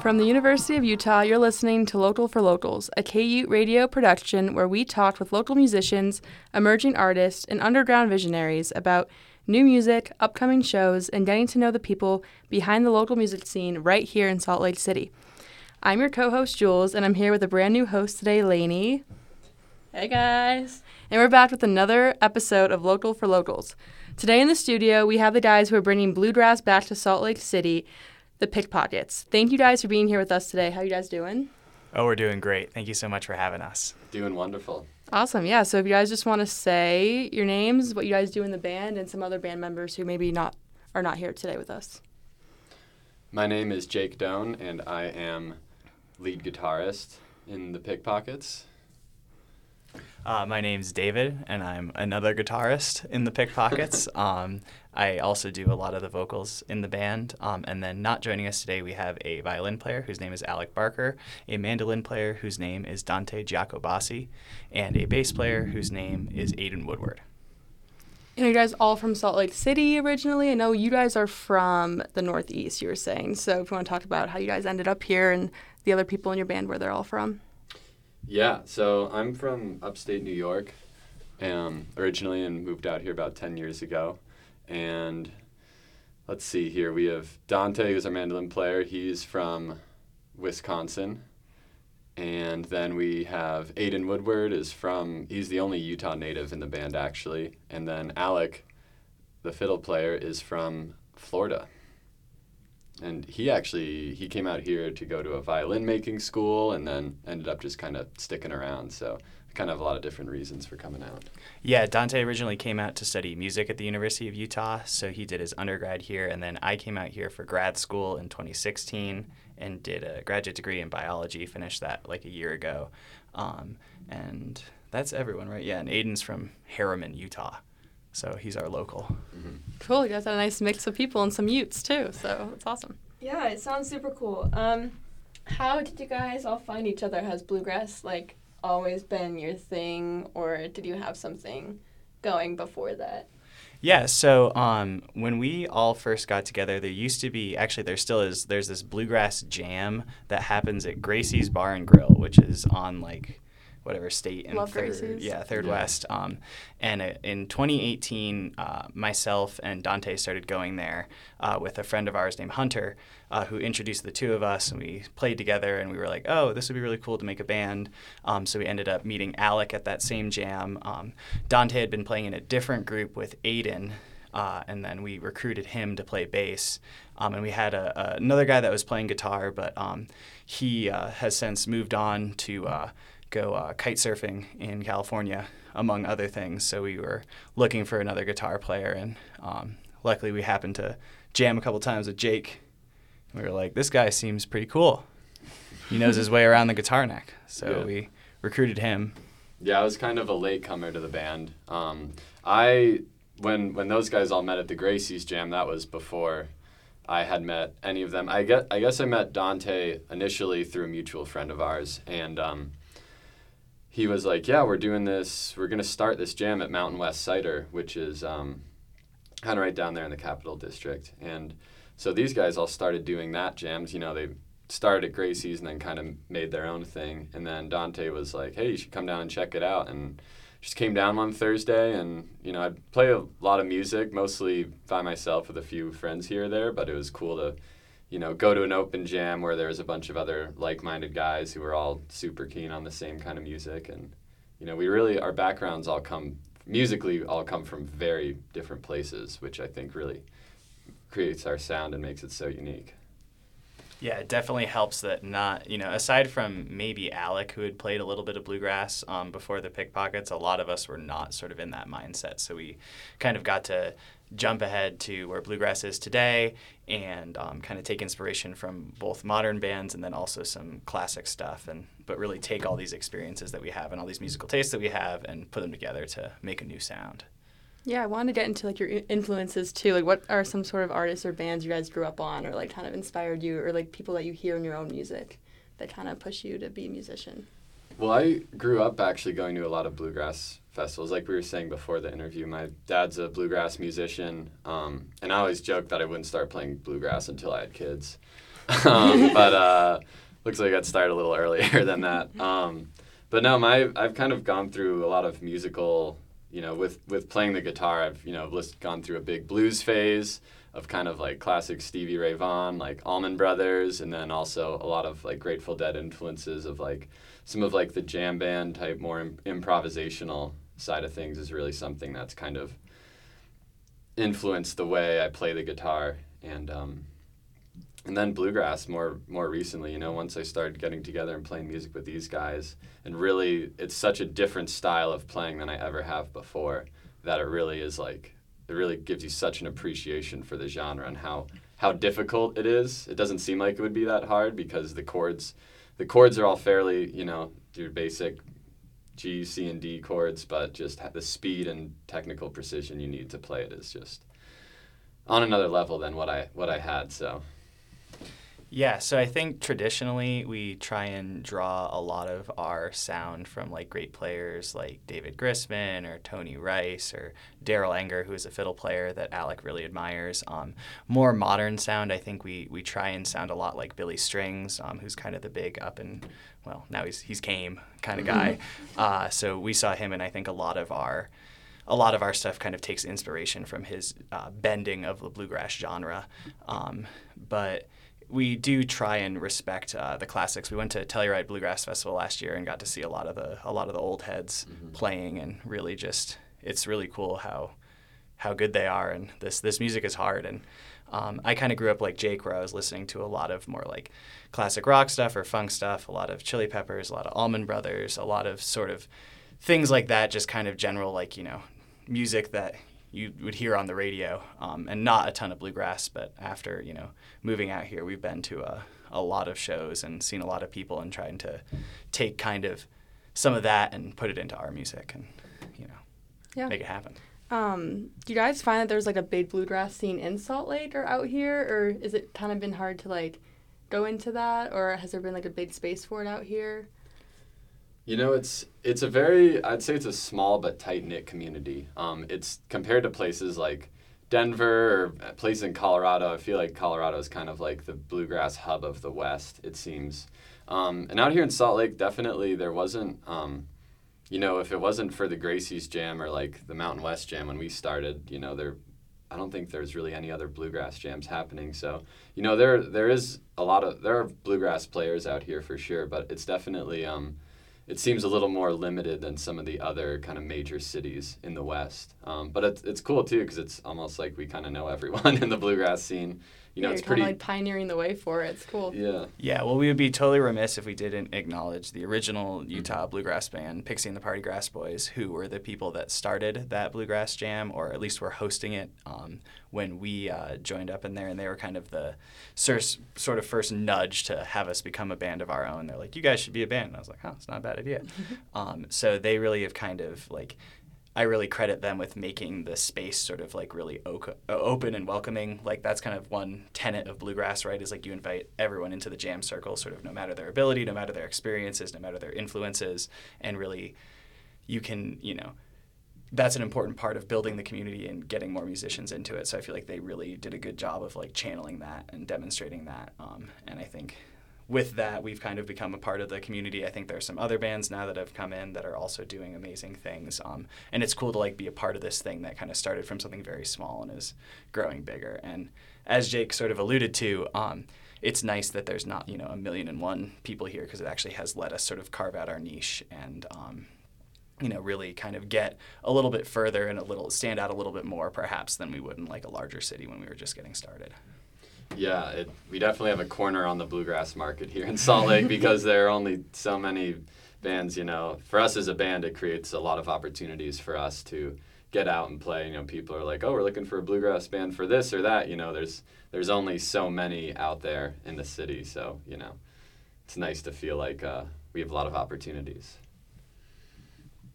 From the University of Utah, you're listening to Local for Locals, a K-UTE radio production where we talked with local musicians, emerging artists, and underground visionaries about new music, upcoming shows, and getting to know the people behind the local music scene right here in Salt Lake City. I'm your co host, Jules, and I'm here with a brand new host today, Lainey. Hey guys. And we're back with another episode of Local for Locals. Today in the studio, we have the guys who are bringing bluegrass back to Salt Lake City the Pickpockets. Thank you guys for being here with us today. How you guys doing? Oh, we're doing great. Thank you so much for having us. Doing wonderful. Awesome. Yeah. So if you guys just want to say your names, what you guys do in the band, and some other band members who maybe not are not here today with us. My name is Jake Doan, and I am lead guitarist in the Pickpockets. Uh, my name's David, and I'm another guitarist in the Pickpockets. um, I also do a lot of the vocals in the band. Um, and then, not joining us today, we have a violin player whose name is Alec Barker, a mandolin player whose name is Dante Giacobassi, and a bass player whose name is Aiden Woodward. And are you guys all from Salt Lake City originally? I know you guys are from the Northeast, you were saying. So if you want to talk about how you guys ended up here and the other people in your band, where they're all from. Yeah, so I'm from upstate New York um, originally and moved out here about 10 years ago. And let's see here, we have Dante, who's our mandolin player. He's from Wisconsin. And then we have Aiden Woodward is from, he's the only Utah native in the band actually. And then Alec, the fiddle player, is from Florida and he actually he came out here to go to a violin making school and then ended up just kind of sticking around so kind of a lot of different reasons for coming out yeah dante originally came out to study music at the university of utah so he did his undergrad here and then i came out here for grad school in 2016 and did a graduate degree in biology finished that like a year ago um, and that's everyone right yeah and aiden's from harriman utah so he's our local. Mm-hmm. Cool. You guys had a nice mix of people and some Utes too. So it's awesome. Yeah, it sounds super cool. Um, how did you guys all find each other? Has bluegrass like always been your thing, or did you have something going before that? Yeah, so um, when we all first got together, there used to be actually there still is there's this bluegrass jam that happens at Gracie's Bar and Grill, which is on like whatever state in Love third, Gracie's. yeah, third yeah. west. Um, and uh, in 2018, uh, myself and Dante started going there uh, with a friend of ours named Hunter, uh, who introduced the two of us, and we played together. And we were like, oh, this would be really cool to make a band. Um, so we ended up meeting Alec at that same jam. Um, Dante had been playing in a different group with Aiden. Uh, and then we recruited him to play bass. Um, and we had a, a, another guy that was playing guitar, but um, he uh, has since moved on to uh, go uh, kite surfing in California, among other things. So we were looking for another guitar player, and um, luckily we happened to jam a couple times with Jake. We were like, this guy seems pretty cool. He knows his way around the guitar neck. So yeah. we recruited him. Yeah, I was kind of a late comer to the band. Um, I when when those guys all met at the Gracie's Jam, that was before I had met any of them. I guess I guess I met Dante initially through a mutual friend of ours, and um, he was like, "Yeah, we're doing this. We're gonna start this jam at Mountain West Cider, which is um, kind of right down there in the Capital District." And so these guys all started doing that jams. You know, they started at Gracie's and then kind of made their own thing. And then Dante was like, "Hey, you should come down and check it out." And just came down one Thursday, and you know, I'd play a lot of music, mostly by myself with a few friends here or there. But it was cool to you know, go to an open jam where there's a bunch of other like-minded guys who are all super keen on the same kind of music, and you know, we really our backgrounds all come musically all come from very different places, which I think really creates our sound and makes it so unique. Yeah, it definitely helps that not, you know, aside from maybe Alec, who had played a little bit of bluegrass um, before the Pickpockets, a lot of us were not sort of in that mindset. So we kind of got to jump ahead to where bluegrass is today and um, kind of take inspiration from both modern bands and then also some classic stuff and but really take all these experiences that we have and all these musical tastes that we have and put them together to make a new sound. Yeah i want to get into like your influences too like what are some sort of artists or bands you guys grew up on or like kind of inspired you or like people that you hear in your own music that kind of push you to be a musician? Well i grew up actually going to a lot of bluegrass festivals. Like we were saying before the interview, my dad's a bluegrass musician, um, and I always joked that I wouldn't start playing bluegrass until I had kids. um, but uh, looks like I got started a little earlier than that. Um, but no, my I've kind of gone through a lot of musical, you know, with with playing the guitar. I've you know list, gone through a big blues phase of kind of like classic Stevie Ray Vaughan, like Allman Brothers, and then also a lot of like Grateful Dead influences of like some of like the jam band type, more Im- improvisational side of things is really something that's kind of influenced the way I play the guitar and um, and then bluegrass more more recently you know once I started getting together and playing music with these guys. And really it's such a different style of playing than I ever have before that it really is like it really gives you such an appreciation for the genre and how how difficult it is. It doesn't seem like it would be that hard because the chords the chords are all fairly you know your basic G, C, and D chords, but just the speed and technical precision you need to play it is just on another level than what I what I had. So Yeah, so I think traditionally we try and draw a lot of our sound from like great players like David Grisman or Tony Rice or Darol Anger, who is a fiddle player that Alec really admires. Um, more modern sound, I think we we try and sound a lot like Billy Strings, um, who's kind of the big up and well now he's he's came kind of guy. Uh, so we saw him, and I think a lot of our a lot of our stuff kind of takes inspiration from his uh, bending of the bluegrass genre. Um, but we do try and respect uh, the classics. We went to Telluride Bluegrass Festival last year and got to see a lot of the a lot of the old heads playing, and really just it's really cool how how good they are. And this this music is hard. And um, I kind of grew up like Jake, where I was listening to a lot of more like classic rock stuff or funk stuff, a lot of Chili Peppers, a lot of Allman Brothers, a lot of sort of things like that. Just kind of general like you know music that you would hear on the radio, um, and not a ton of bluegrass. But after you know moving out here, we've been to a, a lot of shows and seen a lot of people and trying to take kind of some of that and put it into our music and you know Yeah. make it happen. Um, do you guys find that there's like a big bluegrass scene in Salt Lake or out here, or is it kind of been hard to like go into that, or has there been like a big space for it out here? You know, it's it's a very I'd say it's a small but tight knit community. Um, it's compared to places like Denver or places in Colorado. I feel like Colorado is kind of like the bluegrass hub of the West. It seems, um, and out here in Salt Lake, definitely there wasn't. Um, you know, if it wasn't for the Gracie's Jam or like the Mountain West Jam when we started, you know, there, I don't think there's really any other bluegrass jams happening. So, you know, there there is a lot of there are bluegrass players out here for sure, but it's definitely um, it seems a little more limited than some of the other kind of major cities in the West. Um, but it's it's cool too because it's almost like we kind of know everyone in the bluegrass scene. You know, yeah, it's you're pretty. kind of like pioneering the way for it. It's cool. yeah. Yeah, well, we would be totally remiss if we didn't acknowledge the original Utah bluegrass band, Pixie and the Partygrass Boys, who were the people that started that bluegrass jam, or at least were hosting it um, when we uh, joined up in there. And they were kind of the sor- sort of first nudge to have us become a band of our own. They're like, you guys should be a band. And I was like, "Huh, it's not a bad idea. um, so they really have kind of like I really credit them with making the space sort of like really o- open and welcoming. Like that's kind of one tenet of bluegrass, right? Is like you invite everyone into the jam circle, sort of no matter their ability, no matter their experiences, no matter their influences, and really you can, you know, that's an important part of building the community and getting more musicians into it. So I feel like they really did a good job of like channeling that and demonstrating that. Um, and I think with that, we've kind of become a part of the community. I think there are some other bands now that have come in that are also doing amazing things. Um, and it's cool to like be a part of this thing that kind of started from something very small and is growing bigger. And as Jake sort of alluded to, um, it's nice that there's not you know a million and one people here because it actually has let us sort of carve out our niche and um, you know really kind of get a little bit further and a little stand out a little bit more perhaps than we would in like a larger city when we were just getting started. Yeah, it, we definitely have a corner on the bluegrass market here in Salt Lake because there are only so many bands. You know, for us as a band, it creates a lot of opportunities for us to get out and play. You know, people are like, "Oh, we're looking for a bluegrass band for this or that." You know, there's there's only so many out there in the city, so you know, it's nice to feel like uh, we have a lot of opportunities.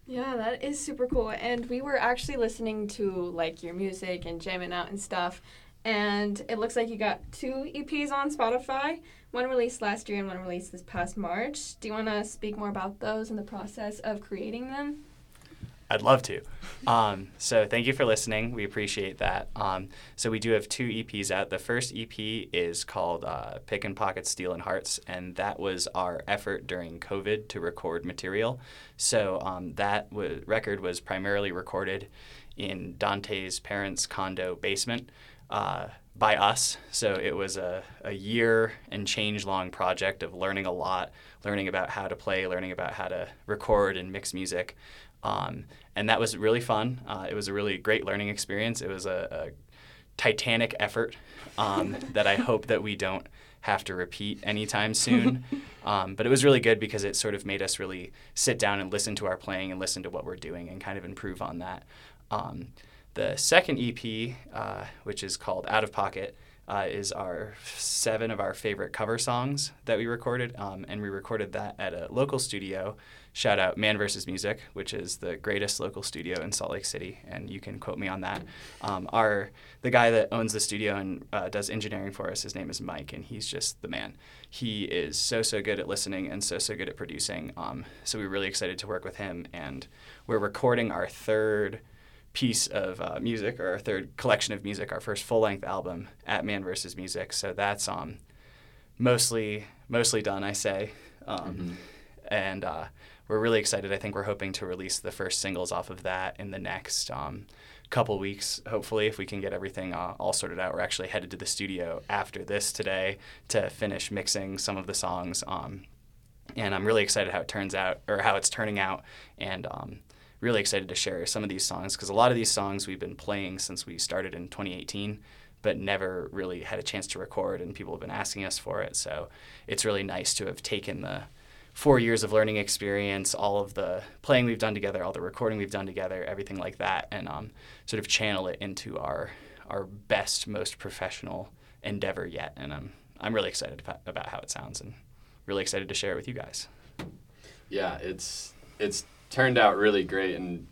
Yeah, that is super cool. And we were actually listening to like your music and jamming out and stuff. And it looks like you got two EPs on Spotify. One released last year and one released this past March. Do you want to speak more about those and the process of creating them? I'd love to. Um, so thank you for listening. We appreciate that. Um, so we do have two EPs out. The first EP is called uh, Pick and Pocket Stealing Hearts, and that was our effort during COVID to record material. So um, that w- record was primarily recorded in Dante's parents' condo basement. Uh, by us. So it was a, a year and change long project of learning a lot, learning about how to play, learning about how to record and mix music. Um, and that was really fun. Uh, it was a really great learning experience. It was a, a titanic effort um, that I hope that we don't have to repeat anytime soon. Um, but it was really good because it sort of made us really sit down and listen to our playing and listen to what we're doing and kind of improve on that. Um, the second EP, uh, which is called Out of Pocket, uh, is our seven of our favorite cover songs that we recorded, um, and we recorded that at a local studio. Shout out Man vs. Music, which is the greatest local studio in Salt Lake City, and you can quote me on that. Um, our the guy that owns the studio and uh, does engineering for us, his name is Mike, and he's just the man. He is so so good at listening and so so good at producing. Um, so we're really excited to work with him, and we're recording our third piece of uh, music or our third collection of music, our first full length album at Man versus Music. So that's um, mostly mostly done, I say, um, mm-hmm. and uh, we're really excited. I think we're hoping to release the first singles off of that in the next um, couple weeks, hopefully, if we can get everything uh, all sorted out. We're actually headed to the studio after this today to finish mixing some of the songs. Um, and I'm really excited how it turns out, or how it's turning out, and um, really excited to share some of these songs because a lot of these songs we've been playing since we started in 2018 but never really had a chance to record and people have been asking us for it. So it's really nice to have taken the four years of learning experience all of the playing we've done together all the recording we've done together everything like that and um, sort of channel it into our our best most professional endeavor yet. And I'm, I'm really excited about, about how it sounds and really excited to share it with you guys. Yeah it's it's turned out really great. And,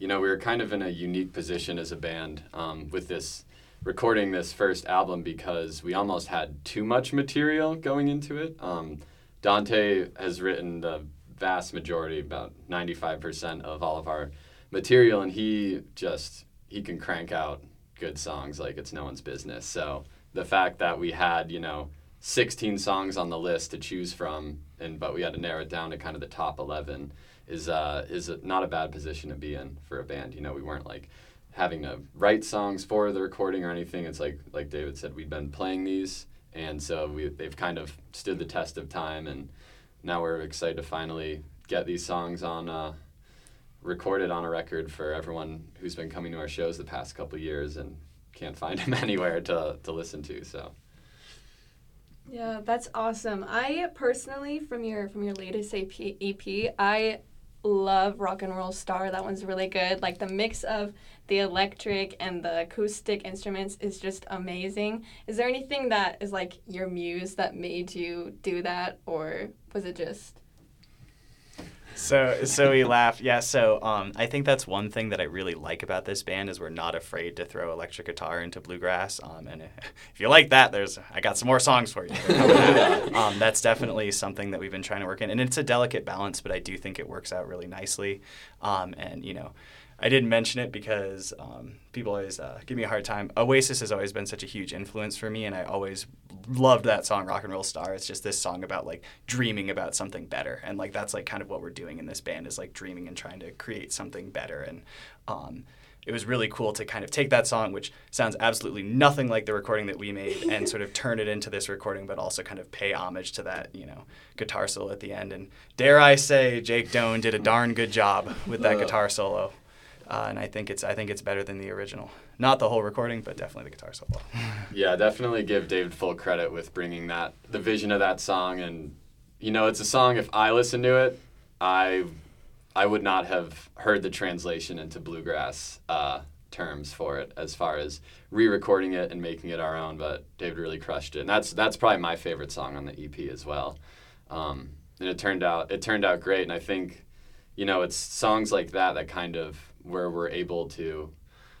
you know, we were kind of in a unique position as a band um, with this recording this first album because we almost had too much material going into it. Um, Dante has written the vast majority, about 95% of all of our material, and he just, he can crank out good songs like it's no one's business. So the fact that we had, you know, 16 songs on the list to choose from, and but we had to narrow it down to kind of the top 11 is uh, is not a bad position to be in for a band. You know, we weren't like having to write songs for the recording or anything. It's like like David said, we'd been playing these, and so we they've kind of stood the test of time, and now we're excited to finally get these songs on. Uh, recorded on a record for everyone who's been coming to our shows the past couple years and can't find them anywhere to, to listen to so yeah that's awesome i personally from your from your latest ep, EP i love Rock and Roll Star. That one's really good. Like the mix of the electric and the acoustic instruments is just amazing. Is there anything that is like your muse that made you do that, or was it just so so we laughed. Yeah. So um, I think that's one thing that I really like about this band is we're not afraid to throw electric guitar into bluegrass. Um, and if you like that, there's I got some more songs for you. um, that's definitely something that we've been trying to work in, and it's a delicate balance, but I do think it works out really nicely. Um, and you know, I didn't mention it because um, people always uh, give me a hard time. Oasis has always been such a huge influence for me, and I always loved that song, "Rock and Roll Star." It's just this song about like dreaming about something better, and like that's like kind of what we're doing in this band is like dreaming and trying to create something better. And um, it was really cool to kind of take that song, which sounds absolutely nothing like the recording that we made, and sort of turn it into this recording, but also kind of pay homage to that, you know, guitar solo at the end. And dare I say, Jake Doan did a darn good job with that guitar solo uh, and I think it's I think it's better than the original. Not the whole recording, but definitely the guitar solo. yeah, definitely give David full credit with bringing that the vision of that song, and you know, it's a song. If I listened to it, I I would not have heard the translation into bluegrass uh, terms for it as far as re-recording it and making it our own. But David really crushed it, and that's that's probably my favorite song on the EP as well. Um, and it turned out it turned out great, and I think you know it's songs like that that kind of where we're able to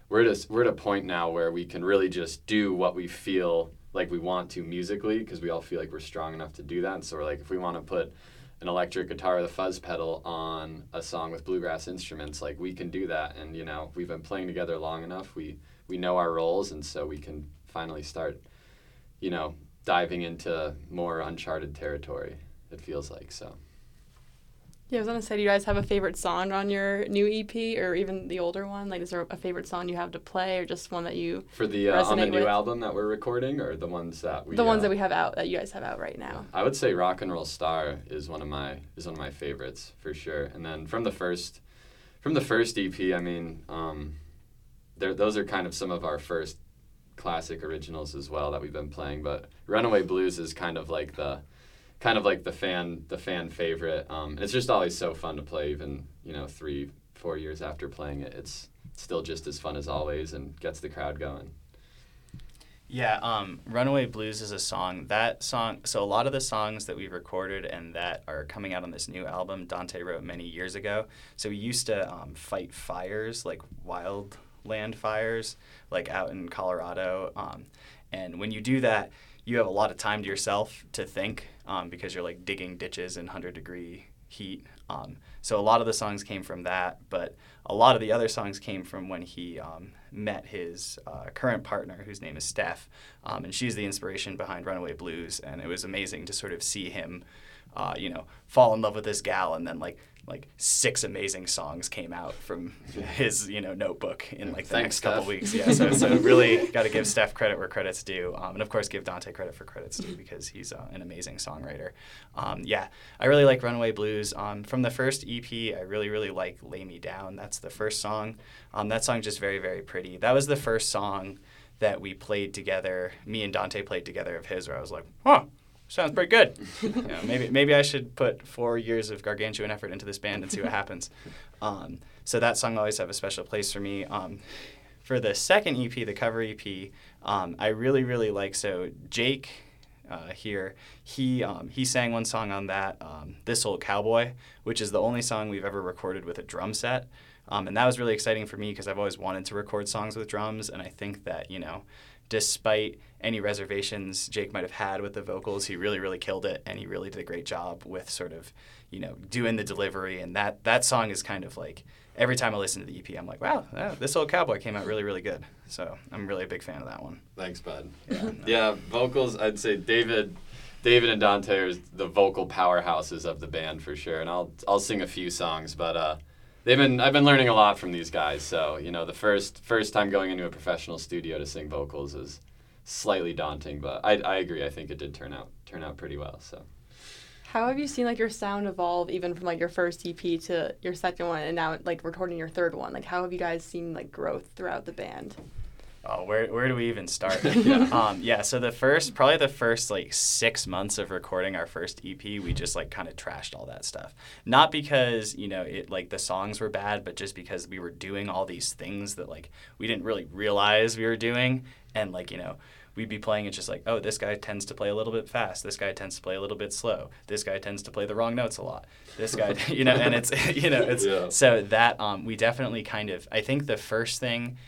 we're at a, we're at a point now where we can really just do what we feel like we want to musically because we all feel like we're strong enough to do that. And so we're like, if we want to put an electric guitar with a fuzz pedal on a song with bluegrass instruments, like we can do that. And you know, we've been playing together long enough. We we know our roles, and so we can finally start, you know, diving into more uncharted territory. It feels like so. Yeah, I was gonna say, do you guys have a favorite song on your new EP or even the older one? Like, is there a favorite song you have to play, or just one that you For the uh, on the new with- album that we're recording, or the ones that we the ones uh, that we have out that you guys have out right now? I would say Rock and Roll Star is one of my is one of my favorites for sure. And then from the first from the first EP, I mean, um, there those are kind of some of our first classic originals as well that we've been playing. But Runaway Blues is kind of like the kind of like the fan the fan favorite. Um, it's just always so fun to play, even you know three four years after playing it. It's still just as fun as always and gets the crowd going. Yeah, um, Runaway Blues is a song. That song, so a lot of the songs that we've recorded and that are coming out on this new album, Dante wrote many years ago. So we used to um, fight fires, like wildland fires, like out in Colorado. Um, and when you do that, you have a lot of time to yourself to think um, because you're like digging ditches in 100 degree heat. Um, so a lot of the songs came from that, but a lot of the other songs came from when he um, met his uh, current partner, whose name is Steph, um, and she's the inspiration behind Runaway Blues. And it was amazing to sort of see him, uh, you know, fall in love with this gal, and then like like six amazing songs came out from his you know notebook in like the Thanks, next couple Steph. weeks. Yeah, so so really got to give Steph credit where credit's due, um, and of course give Dante credit for credit's due because he's uh, an amazing songwriter. Um, yeah, I really like Runaway Blues. Um, from the first EP, I really really like Lay Me Down. That's the first song. Um, that song just very very pretty. That was the first song that we played together. Me and Dante played together of his, where I was like, huh. Sounds pretty good. you know, maybe maybe I should put four years of gargantuan effort into this band and see what happens. Um, so that song always have a special place for me. Um, for the second EP, the cover EP, um, I really really like. So Jake uh, here, he um, he sang one song on that, um, "This Old Cowboy," which is the only song we've ever recorded with a drum set. Um, and that was really exciting for me because I've always wanted to record songs with drums, and I think that you know, despite any reservations Jake might have had with the vocals, he really really killed it, and he really did a great job with sort of you know doing the delivery. And that that song is kind of like every time I listen to the EP, I'm like, wow, yeah, this old cowboy came out really really good. So I'm really a big fan of that one. Thanks, bud. Yeah, no. Yeah, vocals. I'd say David, David and Dante are the vocal powerhouses of the band for sure. And I'll I'll sing a few songs, but uh, they've been I've been learning a lot from these guys. So you know, the first first time going into a professional studio to sing vocals is slightly daunting, but I I agree. I think it did turn out turn out pretty well. So. How have you seen like your sound evolve even from like your first EP to your second one and now like recording your third one? Like how have you guys seen like growth throughout the band? Oh, where, where do we even start? Yeah. Um, yeah, so the first, probably the first like six months of recording our first EP, we just like kind of trashed all that stuff. Not because, you know, it like the songs were bad, but just because we were doing all these things that like we didn't really realize we were doing. And like, you know, we'd be playing it just like, oh, this guy tends to play a little bit fast. This guy tends to play a little bit slow. This guy tends to play the wrong notes a lot. This guy, you know, and it's, you know, it's, Yeah. so that um, we definitely kind of, I think the first thing,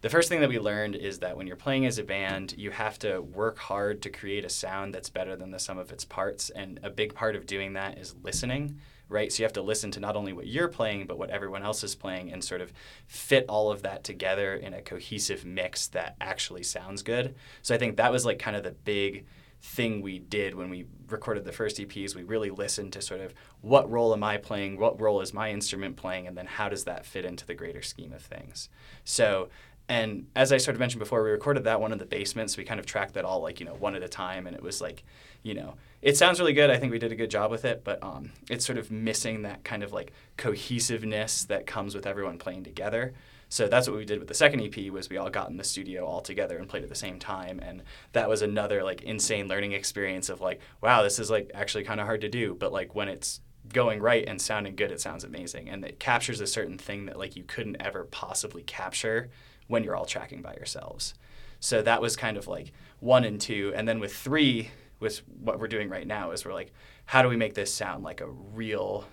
the first thing that we learned is that when you're playing as a band, you have to work hard to create a sound that's better than the sum of its parts. And a big part of doing that is listening, right? So you have to listen to not only what you're playing, but what everyone else is playing and sort of fit all of that together in a cohesive mix that actually sounds good. So I think that was like kind of the big thing we did when we recorded the first EPs. We really listened to sort of what role am I playing, what role is my instrument playing, and then how does that fit into the greater scheme of things. So and as I sort of mentioned before, we recorded that one in the basement, so we kind of tracked that all like you know one at a time, and it was like, you know, it sounds really good. I think we did a good job with it, but um, it's sort of missing that kind of like cohesiveness that comes with everyone playing together. So that's what we did with the second EP was we all got in the studio all together and played at the same time, and that was another like insane learning experience of like, wow, this is like actually kind of hard to do, but like when it's going right and sounding good, it sounds amazing, and it captures a certain thing that like you couldn't ever possibly capture when you're all tracking by yourselves. So that was kind of like one and two. And then with three, with what we're doing right now, is we're like, how do we make this sound like a real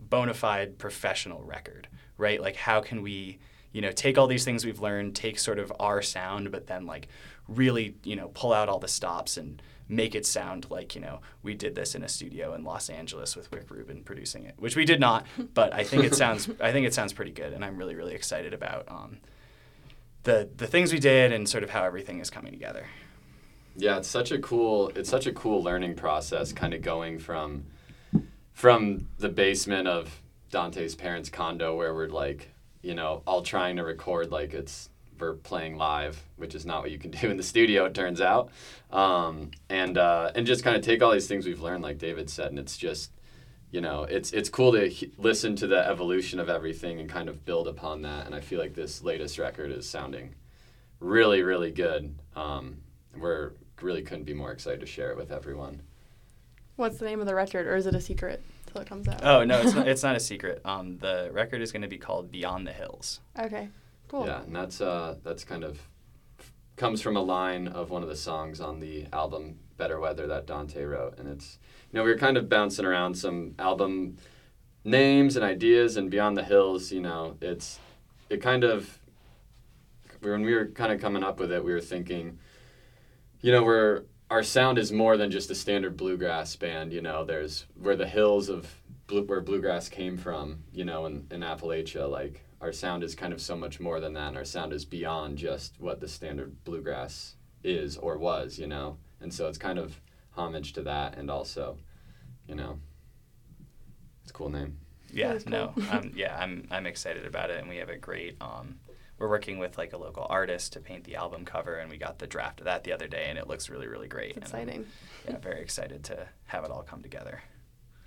bona fide professional record, right? Like, how can we, you know, take all these things we've learned, take sort of our sound, but then like really, you know, pull out all the stops and make it sound like you know we did this in a studio in Los Angeles with Rick Rubin producing it, which we did not. But I think it sounds I think it sounds pretty good, and I'm really really excited about um, the the things we did and sort of how everything is coming together. Yeah, it's such a cool it's such a cool learning process kind of going from from the basement of Dante's parents' condo where we're like, you know, all trying to record like it's we're playing live, which is not what you can do in the studio, it turns out. Um, and uh, and just kind of take all these things we've learned, like David said, and it's just, you know, it's it's cool to listen to the evolution of everything and kind of build upon that. And I feel like this latest record is sounding really, really good. Um, we're really couldn't be more excited to share it with everyone. What's the name of the record, or is it a secret till it comes out? Oh no, it's not, it's not a secret. Um, the record is going to be called Beyond the Hills. Okay, cool. Yeah, and that's uh, that's kind of comes from a line of one of the songs on the album Better Weather that Dante wrote, and it's you know we were kind of bouncing around some album names and ideas, and Beyond the Hills, you know, it's it kind of when we were kind of coming up with it, we were thinking, you know, we're our sound is more than just a standard bluegrass band. You know, there's where the hills of blue, where bluegrass came from. You know, in, in Appalachia, like our sound is kind of so much more than that. And our sound is beyond just what the standard bluegrass is or was. You know, and so it's kind of homage to that, and also, you know, it's a cool name. Yeah, is no, um, yeah, I'm I'm excited about it, and we have a great. Um, we're working with like a local artist to paint the album cover, and we got the draft of that the other day, and it looks really really great. It's and I'm, exciting. yeah, very excited to have it all come together.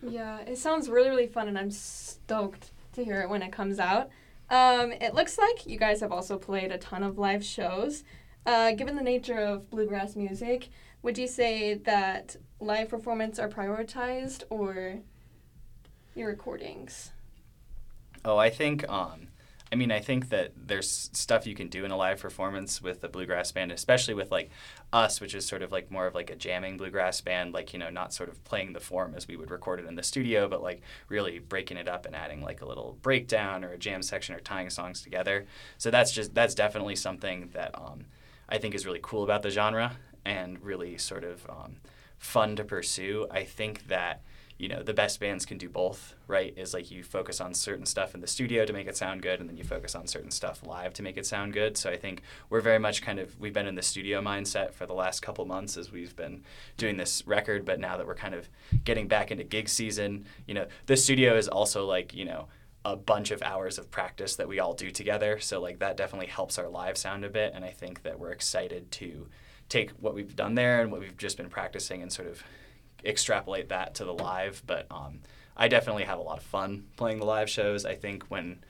Yeah, it sounds really, really fun, and I'm stoked to hear it when it comes out. Um, it looks like you guys have also played a ton of live shows. Uh, given the nature of bluegrass music, would you say that live performance are prioritized or your recordings? Oh, I think. Um, I mean, I think that there's stuff you can do in a live performance with a bluegrass band, especially with like us, which is sort of like more of like a jamming bluegrass band, like you know, not sort of playing the form as we would record it in the studio, but like really breaking it up and adding like a little breakdown or a jam section or tying songs together. So that's just that's definitely something that um, I think is really cool about the genre and really sort of um, fun to pursue. I think that you know the best bands can do both right? Is like you focus on certain stuff in the studio to make it sound good and then you focus on certain stuff live to make it sound good. So i think we're very much kind of we've been in the studio mindset for the last couple months as we've been doing this record but now that we're kind of getting back into gig season you know the studio is also like you know a bunch of hours of practice that we all do together. So like that definitely helps our live sound a bit and i think that we're excited to take what we've done there and what we've just been practicing and sort of extrapolate that to the live. But um, I definitely have a lot of fun playing the live shows. I think when,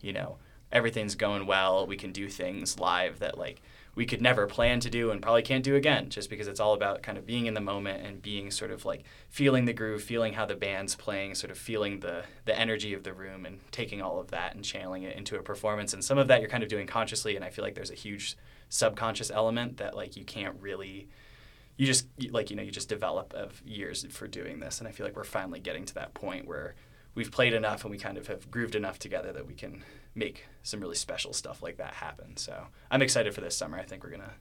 you know, everything's going well, we can do things live that like we could never plan to do and probably can't do again just because it's all about kind of being in the moment and being sort of like feeling the groove feeling how the band's playing sort of feeling the the energy of the room and taking all of that and channeling it into a performance and some of that you're kind of doing consciously and i feel like there's a huge subconscious element that like you can't really you just like you know you just develop of years for doing this. And i feel like we're finally getting to that point where we've played enough and we kind of have grooved enough together that we can make some really special stuff like that happen. So i'm excited for this summer. I think we're gonna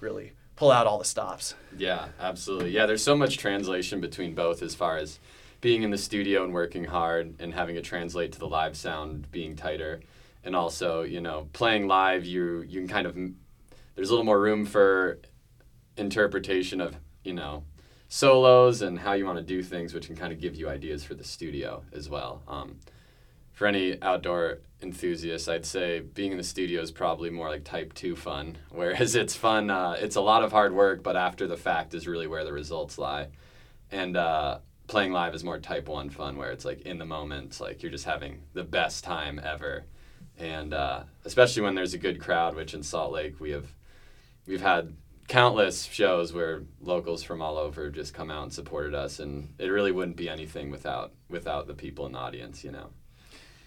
really pull out all the stops. Yeah, absolutely. Yeah, there's so much translation between both as far as being in the studio and working hard and having it translate to the live sound being tighter. And also, you know, playing live you you can kind of there's a little more room for interpretation of, you know, solos and how you want to do things which can kind of give you ideas for the studio as well. Um, for any outdoor enthusiasts, I'd say being in the studio is probably more like type two fun, whereas it's fun. Uh, it's a lot of hard work, but after the fact is really where the results lie. And uh, playing live is more type one fun, where it's like in the moment, like you're just having the best time ever. And uh, especially when there's a good crowd, which in Salt Lake we have, we've had countless shows where locals from all over just come out and supported us, and it really wouldn't be anything without without the people in the audience, you know.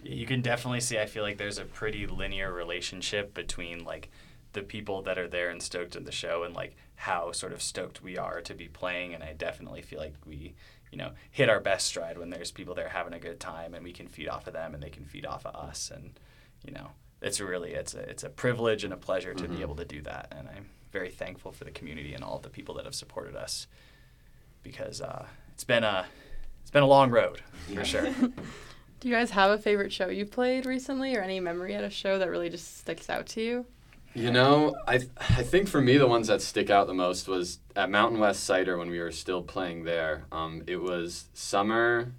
you can definitely see i feel like there's a pretty linear relationship between like the people that are there and stoked at the show and like how sort of stoked we are to be playing and i definitely feel like we you know hit our best stride when there's people there having a good time and we can feed off of them and they can feed off of us and you know it's really it's a it's a privilege and a pleasure to Mhm. be able to do that and i'm very thankful for the community and all of the people that have supported us because uh, it's been a it's been a long road for sure. Do you guys have a favorite show you've played recently or any memory at a show that really just sticks out to you? You know, I th- I think for me the ones that stick out the most was at Mountain West Cider when we were still playing there. Um, it was summer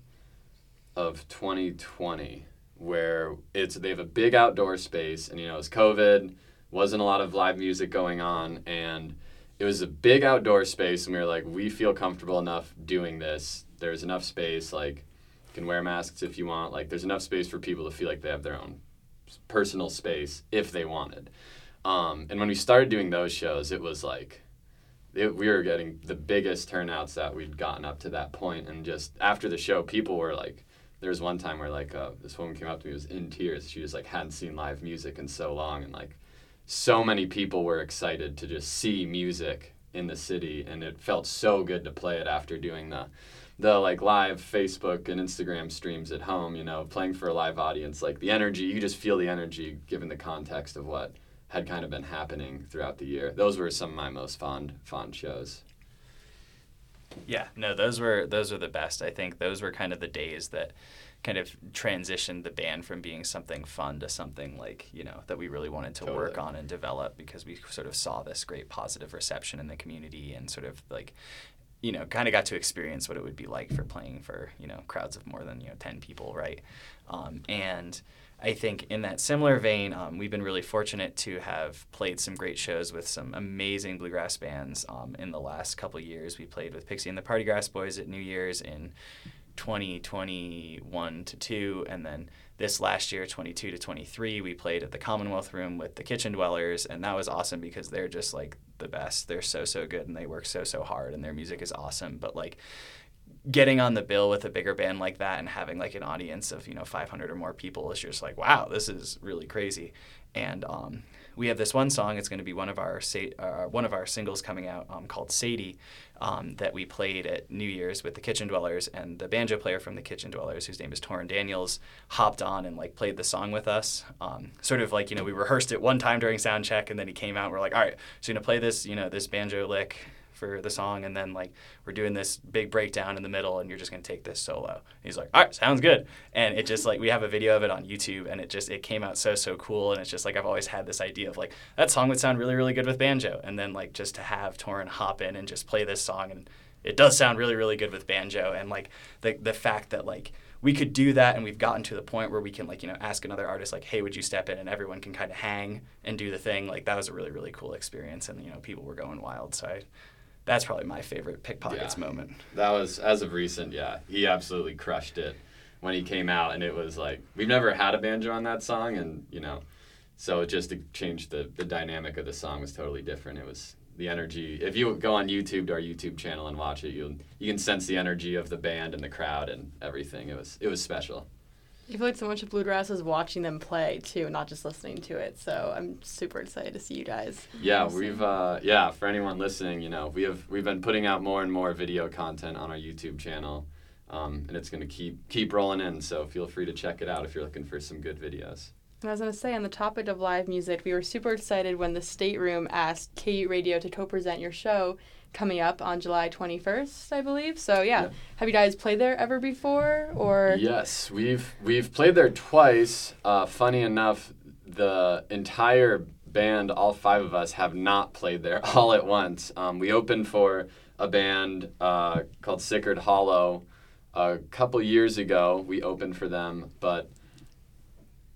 of 2020 where it's they have a big outdoor space and you know it's COVID, wasn't a lot of live music going on and it was a big outdoor space and we were like we feel comfortable enough doing this. There's enough space like you can wear masks if you want. Like there's enough space for people to feel like they have their own personal space if they wanted. Um, and when we started doing those shows, it was like it, we were getting the biggest turnouts that we'd gotten up to that point. And just after the show, people were like, there was one time where like uh, this woman came up to me, was in tears. She just like hadn't seen live music in so long, and like so many people were excited to just see music in the city, and it felt so good to play it after doing the the like live Facebook and Instagram streams at home. You know, playing for a live audience, like the energy, you just feel the energy given the context of what had kind of been happening throughout the year. Those were some of my most fond fond shows. Yeah, no, those were those were the best. I think those were kind of the days that kind of transitioned the band from being something fun to something like you know that we really wanted to Totally. work on and develop because we sort of saw this great positive reception in the community and sort of like you know kind of got to experience what it would be like for playing for you know crowds of more than you know 10 people right um, and I think in that similar vein, um, we've been really fortunate to have played some great shows with some amazing bluegrass bands um, in the last couple of years. We played with Pixie and the Partygrass Boys at New Year's in 2021 to 2, and then this last year, 22 to 23, we played at the Commonwealth Room with the Kitchen Dwellers, and that was awesome because they're just like the best. They're so so good, and they work so so hard, and their music is awesome. But like getting on the bill with a bigger band like that and having like an audience of you know 500 or more people is just like wow this is really crazy and um, we have this one song it's going to be one of our uh, one of our singles coming out um, called sadie um, that we played at new year's with the kitchen dwellers and the banjo player from the kitchen dwellers whose name is Torrin daniels hopped on and like played the song with us. Um, sort of like you know we rehearsed it one time during sound check and then he came out and we're like all right so you're to play this you know this banjo lick for the song and then like we're doing this big breakdown in the middle and you're just going to take this solo. And he's like all right sounds good. And it just like we have a video of it on youtube and it just it came out so so cool and it's just like i've always had this idea of like that song would sound really really good with banjo. And then like just to have Torrin hop in and just play this song and it does sound really really good with banjo. And like the the fact that like we could do that and we've gotten to the point where we can like you know ask another artist like hey would you step in? and everyone can kind of hang and do the thing. Like that was a really really cool experience and you know people were going wild. So I, that's probably my favorite pickpockets Yeah. moment That was as of recent, yeah. He absolutely crushed it when he came out, and it was like we've never had a banjo on that song, and you know, so it just to change the the dynamic of the song was totally different. It was the energy. If you go on YouTube to our YouTube channel and watch it, you you can sense the energy of the band and the crowd and everything. It was it was special. I feel like so much of bluegrass is watching them play too, not just listening to it. So I'm super excited to see you guys. Yeah, we've uh, yeah. For anyone listening, you know, we have we've been putting out more and more video content on our YouTube channel, um, and it's gonna keep keep rolling in. So feel free to check it out if you're looking for some good videos. And I was going to say, on the topic of live music, we were super excited when the stateroom asked K-UTE Radio to co present your show coming up on July 21st, I believe. So, yeah. Yeah. Have you guys played there ever before? Or Yes, we've we've played there twice. Uh, funny enough, the entire band, all five of us, have not played there all at once. Um, we opened for a band uh, called Sicard Hollow a couple years ago. We opened for them, but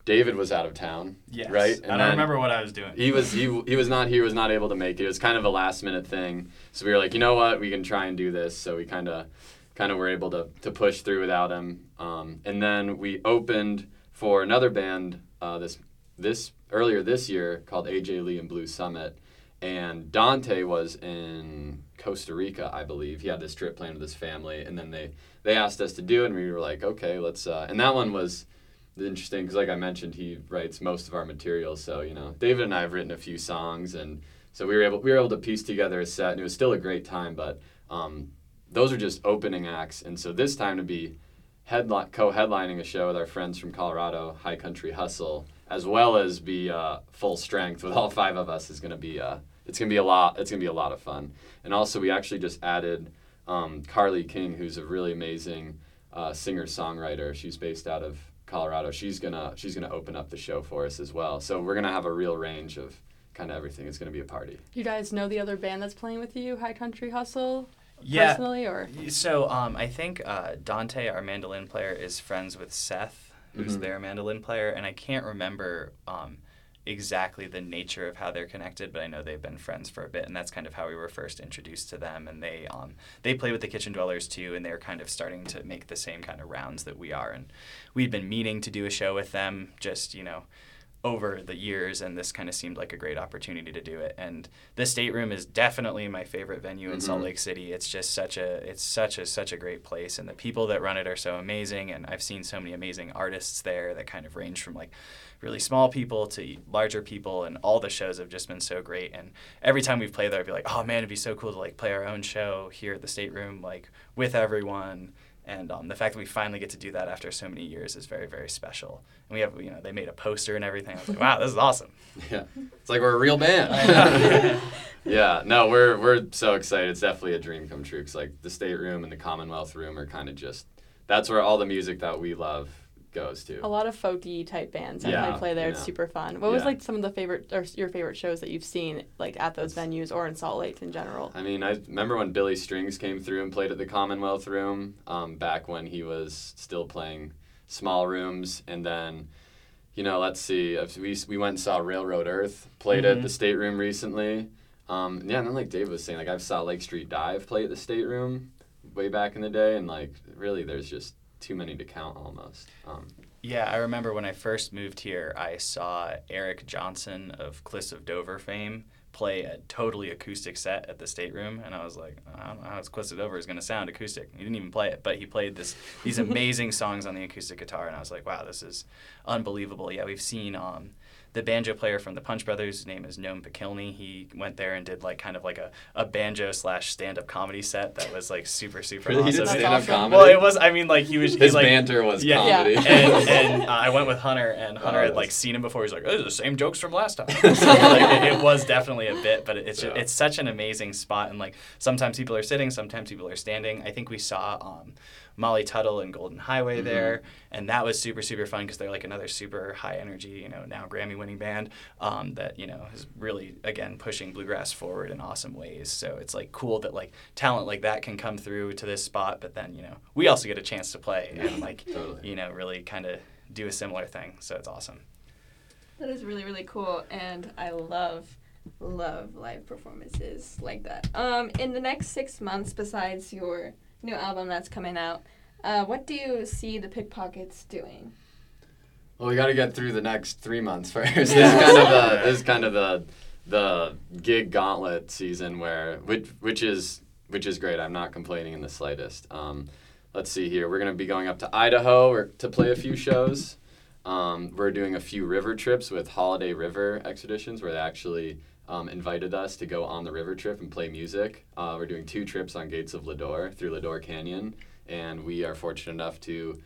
David was out of town. yes Right? i And don't remember what i was doing He was he, he was not here. Was not able to make it. It was kind of a last minute thing. So we were like, you know what, we can try and do this. So we kind of kind of were able to to push through without him. Um, and then we opened for another band uh, this this earlier this year called AJ Lee and Blue Summit. And Dante was in Costa Rica, I believe. He had this trip planned with his family, and then they they asked us to do it, and we were like, okay, let's. Uh, and that one was interesting because, like I mentioned, he writes most of our material. So you know, David and I have written a few songs, and so we were able we were able to piece together a set, and it was still a great time. But um, those are just opening acts, and so this time to be headline co-headlining a show with our friends from Colorado, High Country Hustle, as well as be uh, full strength with all five of us is going to be uh, it's gonna be a lot. It's gonna be a lot of fun. And also, we actually just added um, Carly King, who's a really amazing uh, singer songwriter. She's based out of Colorado. She's gonna she's gonna open up the show for us as well. So we're gonna have a real range of kind of everything. It's gonna be a party. You guys know the other band that's playing with you, High Country Hustle? Yeah. Personally, or So um, I think uh, Dante, our mandolin player, is friends with Seth, who's Mhm. their mandolin player, and I can't remember um, exactly the nature of how they're connected, but I know they've been friends for a bit, and that's kind of how we were first introduced to them. And they um, they play with the Kitchen Dwellers too, and they're kind of starting to make the same kind of rounds that we are. And we'd been meaning to do a show with them, just you know over the years and this kind of seemed like a great opportunity to do it. And the state room is definitely my favorite venue in salt Mhm. lake city. It's just such a it's such a such a great place and the people that run it are so amazing and i've seen so many amazing artists there that kind of range from like really small people to larger people and all the shows have just been so great. And every time we've played there i'd be like oh man it'd be so cool to like play our own show here at the state room like with everyone and um, the fact that we finally get to do that after so many years is very very special and we have you know they made a poster and everything i was like wow this is awesome Yeah, it's like we're a real band. yeah, no, we're we're so excited. It's definitely a dream come true. Cause like the state room and the Commonwealth room are kind of just that's where all the music that we love goes to. a lot of folky type bands that Yeah, play play there. It's super fun. What was like some of the favorite or your favorite shows that you've seen like at those venues or in Salt Lake in general? I mean, I remember when Billy Strings came through and played at the Commonwealth Room um, back when he was still playing small rooms. And then, you know, let's see, we, we went and saw Railroad Earth played at Mhm. the State Room recently. Um, yeah, and then like Dave was saying, like I've saw Lake Street Dive play at the State Room way back in the day. And like, really, there's just too many to count almost. Um, Yeah, I remember when I first moved here, I saw Eric Johnson of Cliffs of Dover fame play a totally acoustic set at the state room, and I was like, I don't know how Cliffs of Dover is going to sound acoustic. He didn't even play it, but he played this these amazing songs on the acoustic guitar, and I was like, wow, this is unbelievable. Yeah, we've seen um, the banjo player from the Punch Brothers, his name is Noam Pikelny. He went there and did like kind of like a, a banjo slash stand up comedy set that was like super super Really? He awesome. did stand-up comedy? Well, it was. I mean, like he was. he, His like, banter was yeah, comedy. and, and uh, I went with Hunter, and Hunter Oh, had like seen him before. He's like, "Oh, the same jokes from last time." so, like, it, it was definitely a bit, but it's Yeah. it's such an amazing spot, and like sometimes people are sitting, sometimes people are standing. I think we saw um, Molly Tuttle and Golden Highway Mhm. there, and that was super super fun because they're like another super high energy, you know, now Grammy winning band um, that you know is really again pushing bluegrass forward in awesome ways. So it's like cool that like talent like that can come through to this spot, but then you know we also get a chance to play and like Totally. you know really kind of do a similar thing. So it's awesome. That is really really cool, and I love love live performances like that. Um, in the next six months, besides your new album that's coming out, uh, what do you see the Pickpockets doing? Well, we got to get through the next three months first. this is kind of the this is kind of the the gig gauntlet season where which which is which is great. I'm not complaining in the slightest. Um, let's see here. We're gonna be going up to Idaho or to play a few shows. Um, we're doing a few river trips with Holiday River Expeditions, where they actually um, invited us to go on the river trip and play music. Uh, we're doing two trips on Gates of Lodore through Lodore Canyon, and we are fortunate enough to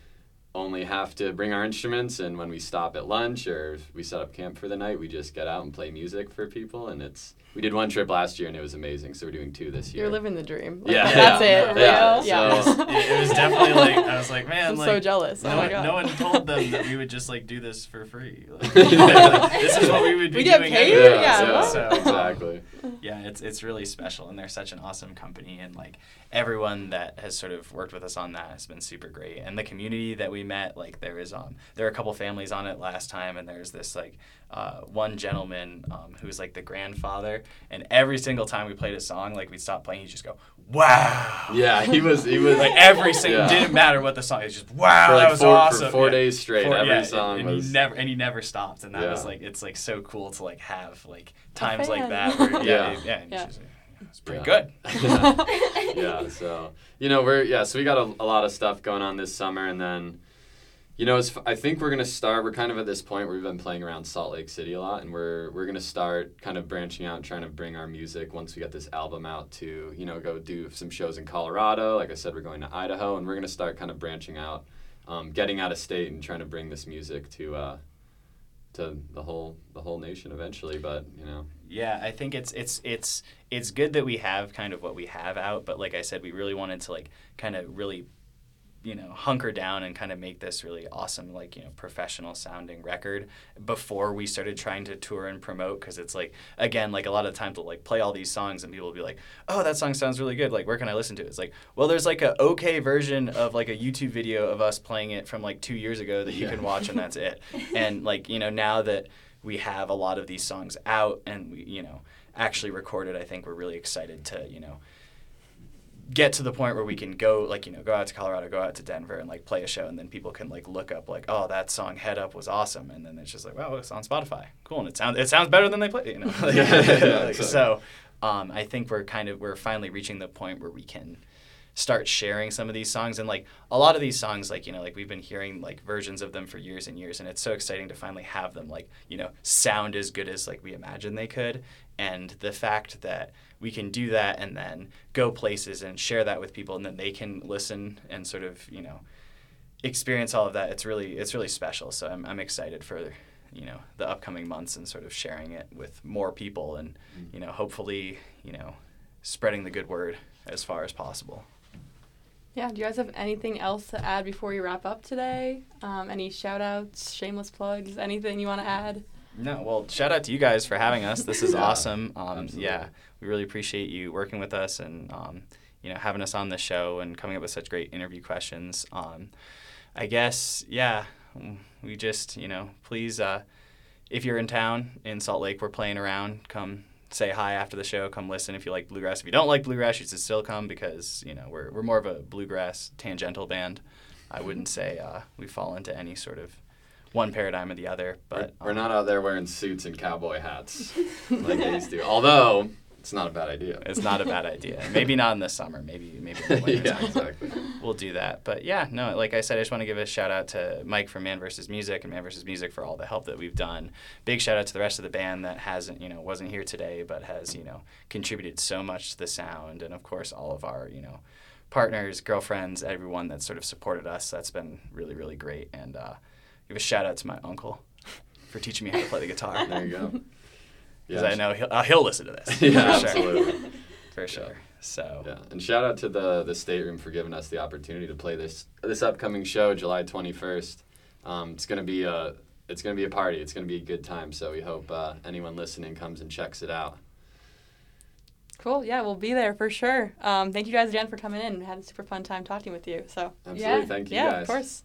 only have to bring our instruments and when we stop at lunch or if we set up camp for the night we just get out and play music for people and it's we did one trip last year and it was amazing so we're doing two this year You're living the dream. Like, Yeah. that's Yeah. it. Yeah, real? Yeah. so- it, it was definitely like I was like, man, I'm like so jealous. No, oh my one, god. no one told them that we would just like do this for free. Like, like, this is what we would be We get doing. paid? anyway. Yeah, So, so, exactly yeah, it's it's really special, and they're such an awesome company, and like everyone that has sort of worked with us on that has been super great, and the community that we met, like there is um there are a couple families on it last time, and there's this like uh, one gentleman um, who's like the grandfather, and every single time we played a song, like we'd stop playing, he'd just go, "Wow!" yeah he was he was Like every single, Yeah. didn't matter what the song, it's just wow, for that was four, awesome. for four Yeah. days straight For- every yeah, song and was he never and he never stopped, and that was like it's like so cool to like have like times like that. Where, yeah, Yeah. yeah, yeah, and Yeah. It's, just, it's pretty Yeah. good. yeah so you know we're yeah so we got a, a lot of stuff going on this summer and then you know i think we're to start we're kind of at this point where we've been playing around salt lake city a lot and we're we're to start kind of branching out and trying to bring our music once we get this album out to you know go do some shows in colorado. Like i said we're going to idaho and we're to start kind of branching out um, getting out of state and trying to bring this music to uh, to the whole the whole nation eventually but you know. Yeah, I think it's it's it's it's good that we have kind of what we have out, but like I said, we really wanted to like kind of really you know hunker down and kind of make this really awesome like you know professional sounding record before we started trying to tour and promote because it's like again like a lot of times we'll like play all these songs and people will be like oh that song sounds really good. Like where can i listen to it? It's like well there's like a okay version of like a youtube video of us playing it from like two years ago that you Yeah. can watch and that's it. And like you know now that we have a lot of these songs out and we you know actually recorded i think we're really excited to you know get to the point where we can go like you know go out to colorado go out to denver and like play a show and then people can like look up like oh that song head up was awesome. And then it's just like wow it's on spotify. Cool. And it sounds it sounds better than they play you know? Like, Yeah, like, so um, i think we're kind of we're finally reaching the point where we can start sharing some of these songs. And like a lot of these songs like you know like we've been hearing like versions of them for years and years. And it's so exciting to finally have them like you know sound as good as like we imagined they could. And the fact that we can do that and then go places and share that with people and then they can listen and sort of you know experience all of that it's really it's really special. So i'm, I'm excited for you know the upcoming months and sort of sharing it with more people and mm-hmm. you know hopefully you know spreading the good word as far as possible Yeah, do you guys have anything else to add before we wrap up today? Um, any shout outs, shameless plugs, anything you want to add? No, well, shout out to you guys for having us. This is Yeah, awesome. Um, yeah, we really appreciate you working with us and um, you know having us on the show and coming up with such great interview questions. Um, I guess yeah, we just you know please uh, if you're in town in Salt Lake, we're playing around. Come say hi after the show. Come listen if you like bluegrass. If you don't like bluegrass, you should still come because you know we're we're more of a bluegrass tangential band. I wouldn't say uh, we fall into any sort of one paradigm or the other, but we're, we're um, not out there wearing suits and cowboy hats like they used to. Although it's not a bad idea. It's not a bad idea. Maybe not in the summer. Maybe maybe in the winter yeah, exactly. We'll do that. But yeah, no, like I said, I just want to give a shout out to Mike from Man vs. Music and Man vs. Music for all the help that we've done. Big shout out to the rest of the band that hasn't, you know, wasn't here today, but has, you know, contributed so much to the sound. And of course, all of our, you know, partners, girlfriends, everyone that sort of supported us. That's been really, really great. And uh, give a shout out to my uncle for teaching me how to play the guitar. There you go. Because I know he'll, uh, he'll listen to this. Yeah, for sure. absolutely. For sure. So. Yeah, and shout out to the the stateroom for giving us the opportunity to play this this upcoming show, July twenty first. Um, it's gonna be a it's gonna be a party. It's gonna be a good time. So we hope uh, anyone listening comes and checks it out. Cool. Yeah, we'll be there for sure. Um, thank you guys again for coming in. We had a super fun time talking with you. So, Absolutely, Yeah. thank you yeah, guys. of course.